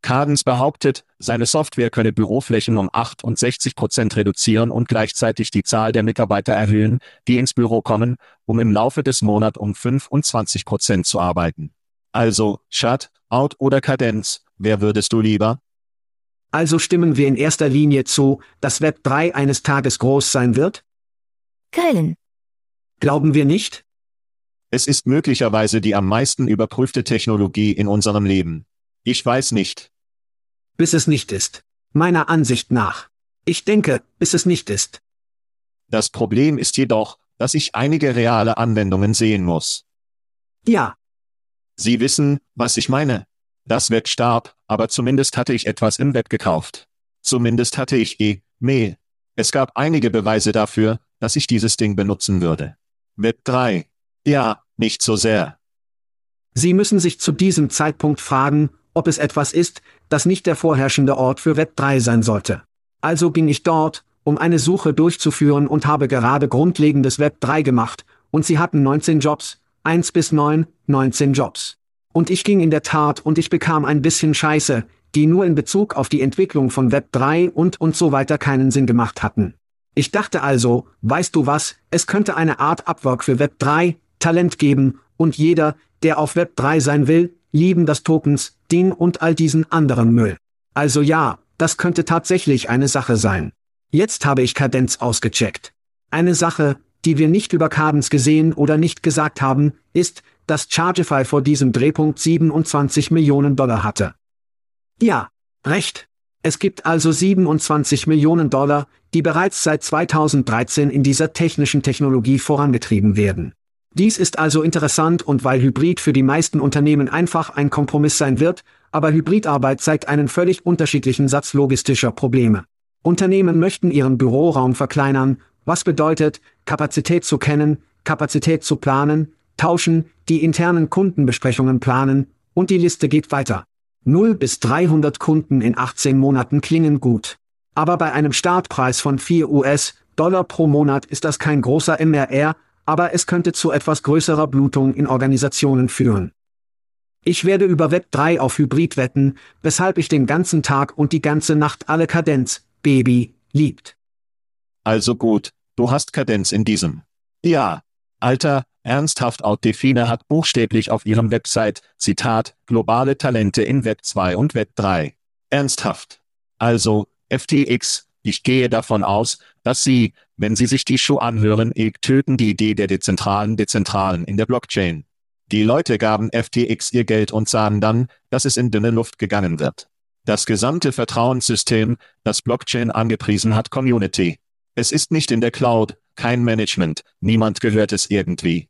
Cadence behauptet, seine Software könne Büroflächen um 68 Prozent reduzieren und gleichzeitig die Zahl der Mitarbeiter erhöhen, die ins Büro kommen, um im Laufe des Monats um 25 Prozent zu arbeiten. Also, Shut, Out oder Cadence, wer würdest du lieber? Also stimmen wir in erster Linie zu, dass Web 3 eines Tages groß sein wird? Grillen. Glauben wir nicht? Es ist möglicherweise die am meisten überprüfte Technologie in unserem Leben. Ich weiß nicht. Bis es nicht ist. Meiner Ansicht nach. Ich denke, bis es nicht ist. Das Problem ist jedoch, dass ich einige reale Anwendungen sehen muss. Ja. Sie wissen, was ich meine. Das Web starb, aber zumindest hatte ich etwas im Web gekauft. Zumindest hatte ich E-Mail. Es gab einige Beweise dafür, dass ich dieses Ding benutzen würde. Web 3. Ja, nicht so sehr. Sie müssen sich zu diesem Zeitpunkt fragen, ob es etwas ist, das nicht der vorherrschende Ort für Web 3 sein sollte. Also ging ich dort, um eine Suche durchzuführen und habe gerade grundlegendes Web 3 gemacht, und sie hatten 19 Jobs, 1 bis 9, 19 Jobs. Und ich ging in der Tat und ich bekam ein bisschen Scheiße, die nur in Bezug auf die Entwicklung von Web 3 und und so weiter keinen Sinn gemacht hatten. Ich dachte also, weißt du was, es könnte eine Art Upwork für Web 3, Talent geben, und jeder, der auf Web 3 sein will, lieben das Tokens, DIN und all diesen anderen Müll. Also ja, das könnte tatsächlich eine Sache sein. Jetzt habe ich Kadenz ausgecheckt. Eine Sache, die wir nicht über Cadence gesehen oder nicht gesagt haben, ist, dass Chargify vor diesem Drehpunkt 27 Millionen Dollar hatte. Ja, recht. Es gibt also 27 Millionen Dollar, die bereits seit 2013 in dieser technischen Technologie vorangetrieben werden. Dies ist also interessant und weil Hybrid für die meisten Unternehmen einfach ein Kompromiss sein wird, aber Hybridarbeit zeigt einen völlig unterschiedlichen Satz logistischer Probleme. Unternehmen möchten ihren Büroraum verkleinern, was bedeutet, Kapazität zu kennen, Serverkapazität zu planen, tauschen, die internen Kundenbesprechungen planen, und die Liste geht weiter. 0 bis 300 Kunden in 18 Monaten klingen gut. Aber bei einem Startpreis von 4 US-Dollar pro Monat ist das kein großer MRR, aber es könnte zu etwas größerer Blutung in Organisationen führen. Ich werde über Web 3 auf Hybrid wetten, weshalb ich den ganzen Tag und die ganze Nacht alle Kadenz, Baby, liebt. Also gut, du hast Kadenz in diesem. Ja. Alter, ernsthaft Outdefine hat buchstäblich auf ihrem Website, Zitat, globale Talente in Web 2 und Web 3. Ernsthaft. Also, FTX, ich gehe davon aus, dass Sie, wenn Sie sich die Show anhören, eh töten die Idee der dezentralen Dezentralen in der Blockchain. Die Leute gaben FTX ihr Geld und sahen dann, dass es in dünne Luft gegangen wird. Das gesamte Vertrauenssystem, das Blockchain angepriesen hat, Community. Es ist nicht in der Cloud, kein Management, niemand gehört es irgendwie.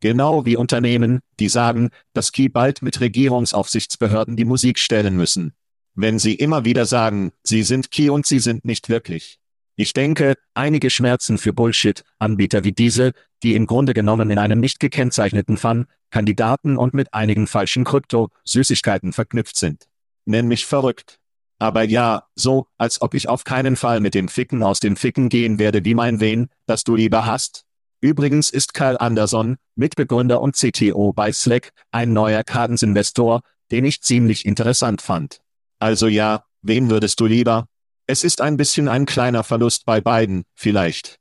Genau wie Unternehmen, die sagen, dass Key bald mit Regierungsaufsichtsbehörden die Musik stellen müssen. Wenn sie immer wieder sagen, sie sind Key und sie sind nicht wirklich. Ich denke, einige Schmerzen für Bullshit-Anbieter wie diese, die im Grunde genommen in einem nicht gekennzeichneten Fun, Kandidaten und mit einigen falschen Krypto-Süßigkeiten verknüpft sind. Nenn mich verrückt. Aber ja, so, als ob ich auf keinen Fall mit dem Ficken aus dem Ficken gehen werde wie mein Wen, das du lieber hast. Übrigens ist Kyle Anderson, Mitbegründer und CTO bei Slack, ein neuer Kadensinvestor, den ich ziemlich interessant fand. Also ja, wen würdest du lieber? Es ist ein bisschen ein kleiner Verlust bei beiden, vielleicht.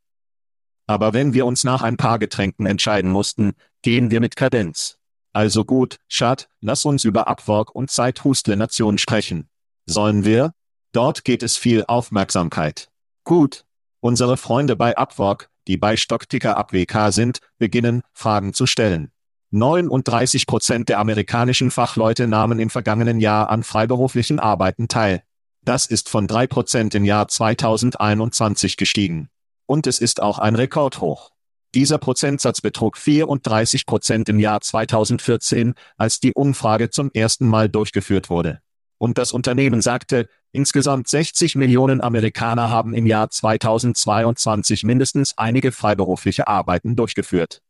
Aber wenn wir uns nach ein paar Getränken entscheiden mussten, gehen wir mit Kadenz. Also gut, Schad, lass uns über Upwork und Zeithustle-Nation sprechen. Sollen wir? Dort geht es viel Aufmerksamkeit. Gut. Unsere Freunde bei Upwork, die bei Stockticker ABWK sind, beginnen, Fragen zu stellen. 39 Prozent der amerikanischen Fachleute nahmen im vergangenen Jahr an freiberuflichen Arbeiten teil. Das ist von 3 Prozent im Jahr 2021 gestiegen. Und es ist auch ein Rekordhoch. Dieser Prozentsatz betrug 34 Prozent im Jahr 2014, als die Umfrage zum ersten Mal durchgeführt wurde. Und das Unternehmen sagte, insgesamt 60 Millionen Amerikaner haben im Jahr 2022 mindestens einige freiberufliche Arbeiten durchgeführt.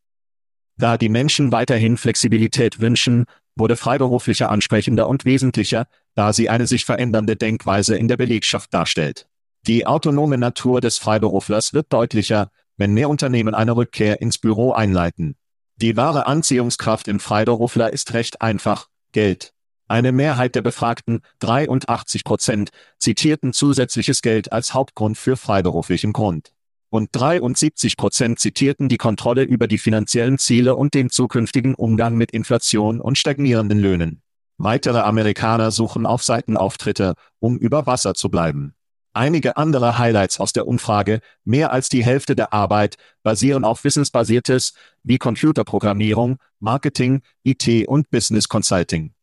Da die Menschen weiterhin Flexibilität wünschen, wurde freiberuflicher ansprechender und wesentlicher, da sie eine sich verändernde Denkweise in der Belegschaft darstellt. Die autonome Natur des Freiberuflers wird deutlicher, wenn mehr Unternehmen eine Rückkehr ins Büro einleiten. Die wahre Anziehungskraft im Freiberufler ist recht einfach, Geld. Eine Mehrheit der Befragten, 83 Prozent, zitierten zusätzliches Geld als Hauptgrund für freiberuflichen Grund. Und 73 Prozent zitierten die Kontrolle über die finanziellen Ziele und den zukünftigen Umgang mit Inflation und stagnierenden Löhnen. Weitere Amerikaner suchen auf Seitenauftritte, um über Wasser zu bleiben. Einige andere Highlights aus der Umfrage, mehr als die Hälfte der Arbeit, basieren auf wissensbasiertes, wie Computerprogrammierung, Marketing, IT und Business Consulting.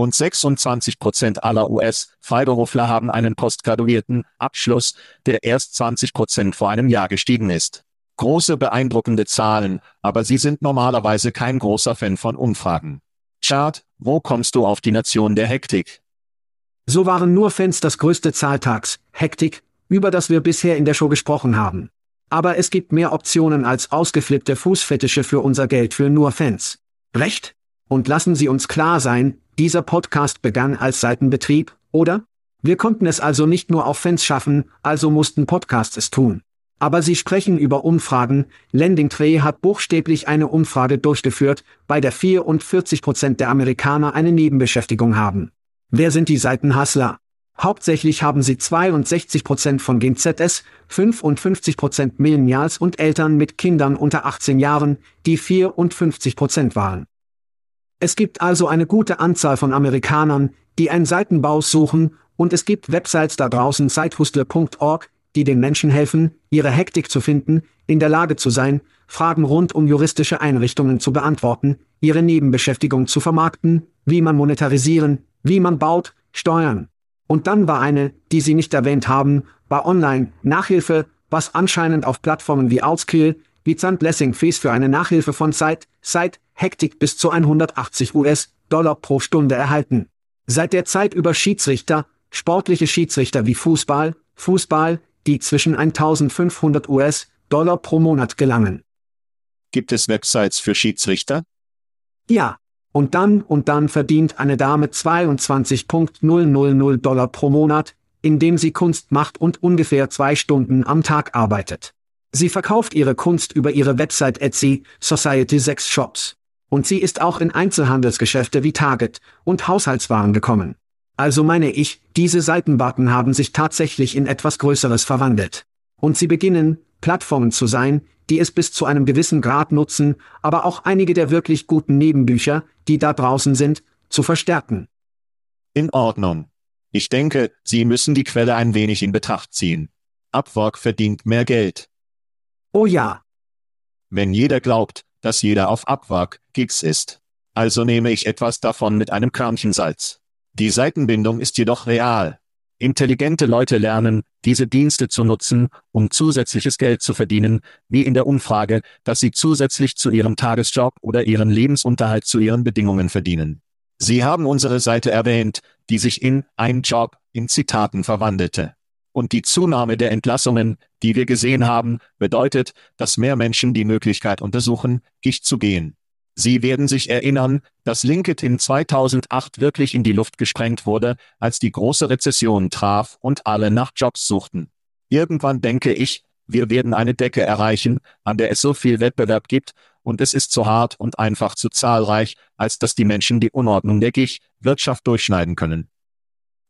Und 26 Prozent aller US-Freiberufler haben einen postgraduierten Abschluss, der erst 20 Prozent vor einem Jahr gestiegen ist. Große beeindruckende Zahlen, aber sie sind normalerweise kein großer Fan von Umfragen. Chart, wo kommst du auf die Nation der Hektik? So waren nur Fans das größte Zahltags, Hektik, über das wir bisher in der Show gesprochen haben. Aber es gibt mehr Optionen als ausgeflippte Fußfetische für unser Geld für nur Fans. Recht? Und lassen Sie uns klar sein, dieser Podcast begann als Seitenbetrieb, oder? Wir konnten es also nicht nur auf Fans schaffen, also mussten Podcasts es tun. Aber Sie sprechen über Umfragen, Landingtree hat buchstäblich eine Umfrage durchgeführt, bei der 44% der Amerikaner eine Nebenbeschäftigung haben. Wer sind die Seitenhassler? Hauptsächlich haben sie 62% von GZS, 55% Millennials und Eltern mit Kindern unter 18 Jahren, die 54% waren. Es gibt also eine gute Anzahl von Amerikanern, die einen Seitenbau suchen, und es gibt Websites da draußen sitehustler.org, die den Menschen helfen, ihre Hektik zu finden, in der Lage zu sein, Fragen rund um juristische Einrichtungen zu beantworten, ihre Nebenbeschäftigung zu vermarkten, wie man monetarisieren, wie man baut, steuern. Und dann war eine, die Sie nicht erwähnt haben, war online, Nachhilfe, was anscheinend auf Plattformen wie Outskill, wie Blessing Fees für eine Nachhilfe von Site, Site, Hektik bis zu 180 US-Dollar pro Stunde erhalten. Seit der Zeit über Schiedsrichter, sportliche Schiedsrichter wie Fußball, Fußball, die zwischen 1500 US-Dollar pro Monat gelangen. Gibt es Websites für Schiedsrichter? Ja. Und dann und dann verdient eine Dame 22.000 Dollar pro Monat, indem sie Kunst macht und ungefähr zwei Stunden am Tag arbeitet. Sie verkauft ihre Kunst über ihre Website Etsy, Society 6 Shops. Und sie ist auch in Einzelhandelsgeschäfte wie Target und Haushaltswaren gekommen. Also meine ich, diese Seitenbutton haben sich tatsächlich in etwas Größeres verwandelt. Und sie beginnen, Plattformen zu sein, die es bis zu einem gewissen Grad nutzen, aber auch einige der wirklich guten Nebenbücher, die da draußen sind, zu verstärken. In Ordnung. Ich denke, Sie müssen die Quelle ein wenig in Betracht ziehen. Upwork verdient mehr Geld. Oh ja. Wenn jeder glaubt, dass jeder auf Upwork Gigs ist. Also nehme ich etwas davon mit einem Körnchen Salz. Die Seitenbindung ist jedoch real. Intelligente Leute lernen, diese Dienste zu nutzen, um zusätzliches Geld zu verdienen, wie in der Umfrage, dass sie zusätzlich zu ihrem Tagesjob oder ihren Lebensunterhalt zu ihren Bedingungen verdienen. Sie haben unsere Seite erwähnt, die sich in ein Job in Zitaten verwandelte. Und die Zunahme der Entlassungen, die wir gesehen haben, bedeutet, dass mehr Menschen die Möglichkeit untersuchen, Gicht zu gehen. Sie werden sich erinnern, dass LinkedIn 2008 wirklich in die Luft gesprengt wurde, als die große Rezession traf und alle nach Jobs suchten. Irgendwann denke ich, wir werden eine Decke erreichen, an der es so viel Wettbewerb gibt, und es ist zu hart und einfach zu zahlreich, als dass die Menschen die Unordnung der Gich-Wirtschaft durchschneiden können.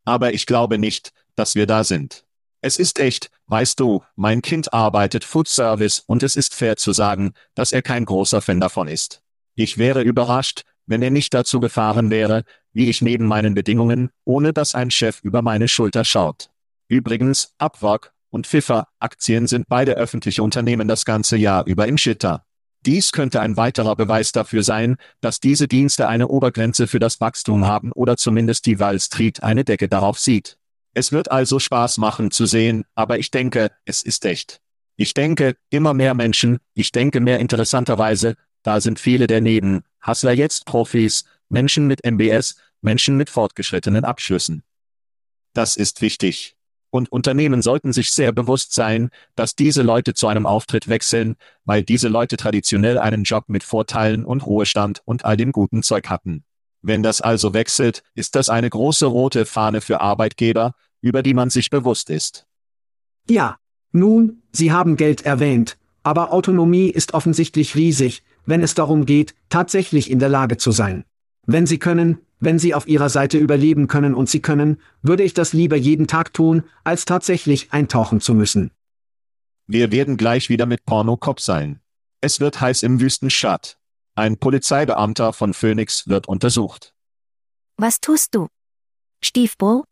Aber ich glaube nicht, dass wir da sind. Es ist echt, weißt du, mein Kind arbeitet Food Service und es ist fair zu sagen, dass er kein großer Fan davon ist. Ich wäre überrascht, wenn er nicht dazu gefahren wäre, wie ich neben meinen Bedingungen, ohne dass ein Chef über meine Schulter schaut. Übrigens, Upwork und FIFA Aktien sind beide öffentliche Unternehmen das ganze Jahr über im Shitter. Dies könnte ein weiterer Beweis dafür sein, dass diese Dienste eine Obergrenze für das Wachstum haben oder zumindest die Wall Street eine Decke darauf sieht. Es wird also Spaß machen zu sehen, aber ich denke, es ist echt. Ich denke, immer mehr Menschen, ich denke mehr interessanterweise, da sind viele der Neben, Hustler jetzt Profis, Menschen mit MBS, Menschen mit fortgeschrittenen Abschlüssen. Das ist wichtig. Und Unternehmen sollten sich sehr bewusst sein, dass diese Leute zu einem Auftritt wechseln, weil diese Leute traditionell einen Job mit Vorteilen und Ruhestand und all dem guten Zeug hatten. Wenn das also wechselt, ist das eine große rote Fahne für Arbeitgeber, über die man sich bewusst ist. Ja. Nun, Sie haben Geld erwähnt, aber Autonomie ist offensichtlich riesig, wenn es darum geht, tatsächlich in der Lage zu sein. Wenn Sie können, wenn Sie auf Ihrer Seite überleben können und Sie können, würde ich das lieber jeden Tag tun, als tatsächlich eintauchen zu müssen. Wir werden gleich wieder mit Porno-Cop sein. Es wird heiß im Wüstenstadt. Ein Polizeibeamter von Phoenix wird untersucht. Was tust du? Stiefbro?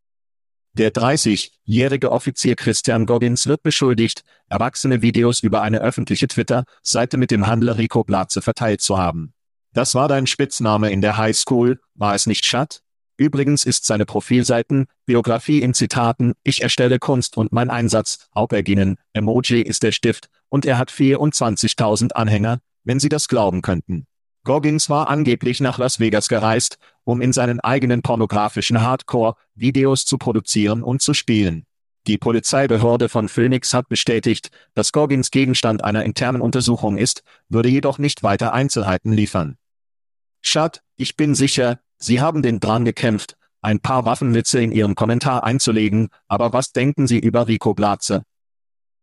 Der 30-jährige Offizier Christian Goggins wird beschuldigt, erwachsene Videos über eine öffentliche Twitter-Seite mit dem Handler Rico Blatze verteilt zu haben. Das war dein Spitzname in der High School, war es nicht Schat? Übrigens ist seine Profilseiten, Biografie in Zitaten, ich erstelle Kunst und mein Einsatz, Auberginen, Emoji ist der Stift, und er hat 24.000 Anhänger, wenn Sie das glauben könnten. Goggins war angeblich nach Las Vegas gereist, um in seinen eigenen pornografischen Hardcore-Videos zu produzieren und zu spielen. Die Polizeibehörde von Phoenix hat bestätigt, dass Goggins Gegenstand einer internen Untersuchung ist, würde jedoch nicht weiter Einzelheiten liefern. Schad, ich bin sicher, Sie haben den dran gekämpft, ein paar Waffenwitze in Ihrem Kommentar einzulegen, aber was denken Sie über Rico Blatze?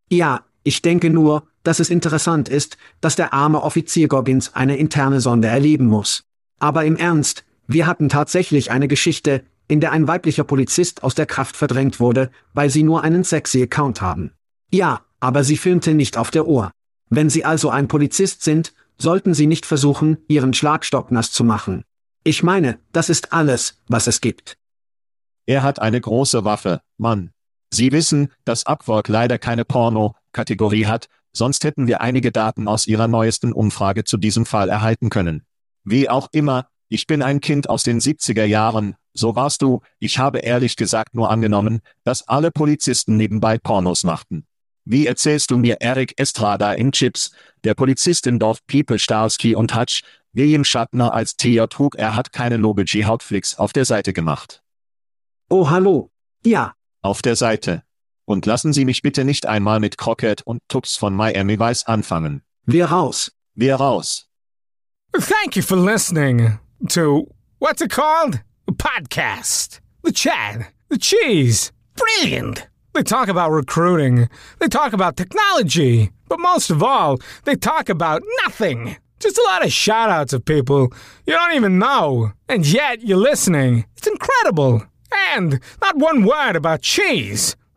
Ja, ich denke nur, dass es interessant ist, dass der arme Offizier Goggins eine interne Sonde erleben muss. Aber im Ernst, wir hatten tatsächlich eine Geschichte, in der ein weiblicher Polizist aus der Kraft verdrängt wurde, weil sie nur einen sexy Account haben. Ja, aber sie filmte nicht auf der Uhr. Wenn Sie also ein Polizist sind, sollten Sie nicht versuchen, Ihren Schlagstock nass zu machen. Ich meine, das ist alles, was es gibt. Er hat eine große Waffe, Mann. Sie wissen, dass Upwork leider keine Porno-Kategorie hat, sonst hätten wir einige Daten aus Ihrer neuesten Umfrage zu diesem Fall erhalten können. Wie auch immer, ich bin ein Kind aus den 70er Jahren, so warst du, ich habe ehrlich gesagt nur angenommen, dass alle Polizisten nebenbei Pornos machten. Wie erzählst du mir Eric Estrada in Chips, der Polizist in Dorf People Starsky und Hutch, William Shatner als TJ trug, er hat keine Lobe-G Hautflix auf der Seite gemacht. Oh hallo. Ja. Auf der Seite. Und lassen Sie mich bitte nicht einmal mit Crockett und Tubbs von Miami Vice anfangen. Wir raus. Wir raus. Thank you for listening to what's it called? A podcast. The Chad. The Cheese. Brilliant. They talk about recruiting. They talk about technology. But most of all, they talk about nothing. Just a lot of shout outs of people you don't even know. And yet you're listening. It's incredible. And not one word about cheese.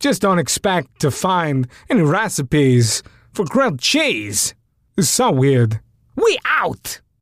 Just don't expect to find any recipes for grilled cheese. It's so weird. We out!